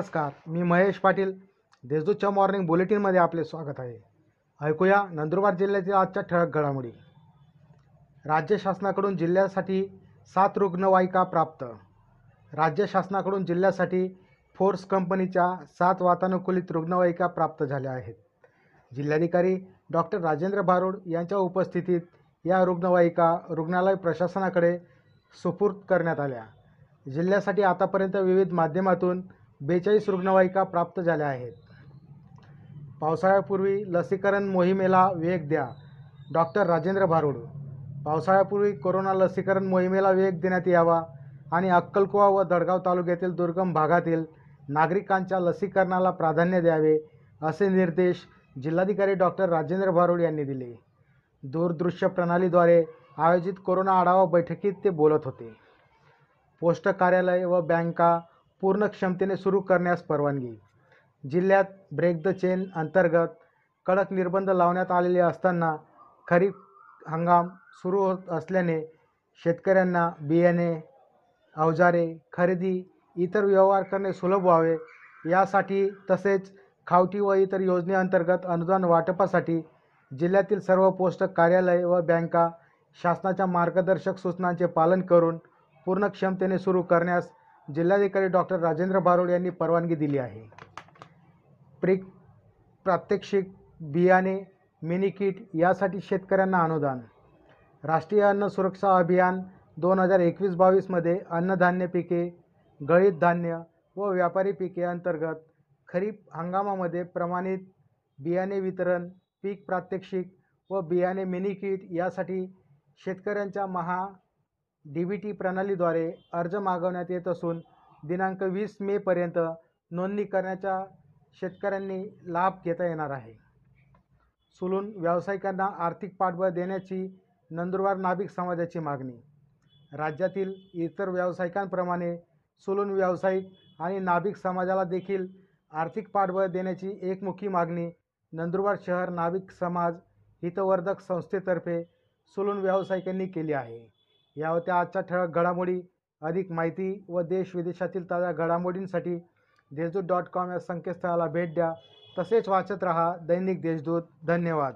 नमस्कार मी महेश पाटील. देशदूतच्या मॉर्निंग बुलेटिनमध्ये आपले स्वागत आहे. ऐकूया नंदुरबार जिल्ह्यातील आजच्या ठळक घडामोडी. राज्य शासनाकडून जिल्ह्यासाठी सात रुग्णवाहिका प्राप्त. राज्य शासनाकडून जिल्ह्यासाठी फोर्स कंपनीच्या सात वातानुकूलित रुग्णवाहिका प्राप्त झाल्या आहेत. जिल्हाधिकारी डॉक्टर राजेंद्र भारुड यांच्या उपस्थितीत या रुग्णवाहिका रुग्णालय प्रशासनाकडे सुपूर्द करण्यात आल्या. जिल्ह्यासाठी आतापर्यंत विविध माध्यमातून बेचाळीस रुग्णवाहिका प्राप्त झाल्या आहेत. पावसाळ्यापूर्वी लसीकरण मोहिमेला वेग द्या. डॉक्टर राजेंद्र भारुड पावसाळ्यापूर्वी कोरोना लसीकरण मोहिमेला वेग देण्यात यावा आणि अक्कलकुवा व दडगाव तालुक्यातील दुर्गम भागातील नागरिकांच्या लसीकरणाला प्राधान्य द्यावे असे निर्देश जिल्हाधिकारी डॉक्टर राजेंद्र भारुड यांनी दिले. दूरदृश्य प्रणालीद्वारे आयोजित कोरोना आढावा बैठकीत ते बोलत होते. पोस्ट कार्यालय व बँका पूर्ण क्षमतेने सुरू करण्यास परवानगी. जिल्ह्यात ब्रेक द चेन अंतर्गत कडक निर्बंध लावण्यात आलेले असताना खरीप हंगाम सुरू होत असल्याने शेतकऱ्यांना बियाणे अवजारे खरेदी इतर व्यवहार करणे सुलभ व्हावे. यासाठी तसेच खावटी व इतर योजनेअंतर्गत अनुदान वाटपासाठी जिल्ह्यातील सर्व पोस्ट कार्यालय व बँका शासनाच्या मार्गदर्शक सूचनांचे पालन करून पूर्ण क्षमतेने सुरू करण्यास जिल्हाधिकारी डॉक्टर राजेंद्र बारोड यांनी परवानगी दिली आहे. प्रिक प्रात्यक्षिक बियाणे मिनिकिट यासाठी शेतकऱ्यांना अनुदान. राष्ट्रीय अन्न सुरक्षा अभियान दोन हजार एकवीस बावीसमध्ये अन्नधान्य पिके गळीत धान्य व व्यापारी पिके अंतर्गत खरीप हंगामामध्ये प्रमाणित बियाणे वितरण पीक प्रात्यक्षिक व बियाणे मिनिकिट यासाठी शेतकऱ्यांच्या महा डी बी टी प्रणालीद्वारे अर्ज मागवण्यात येत असून दिनांक वीस मेपर्यंत नोंदणी करण्याच्या शेतकऱ्यांनी लाभ घेता येणार आहे. सुलून व्यावसायिकांना आर्थिक पाठबळ देण्याची नंदुरबार नाभिक समाजाची मागणी. राज्यातील इतर व्यावसायिकांप्रमाणे सुलून व्यावसायिक आणि नाभिक समाजाला देखील आर्थिक पाठबळ देण्याची एकमुखी मागणी नंदुरबार शहर नाभिक समाज हितवर्धक संस्थेतर्फे सुलून व्यावसायिकांनी केली आहे. या होत्या आजच्या ठळक घडामोडी. अधिक माहिती व देश विदेशातील ताज्या घडामोडींसाठी देशदूत डॉट कॉम या संकेतस्थळाला भेट द्या. तसेच वाचत रहा दैनिक देशदूत. धन्यवाद.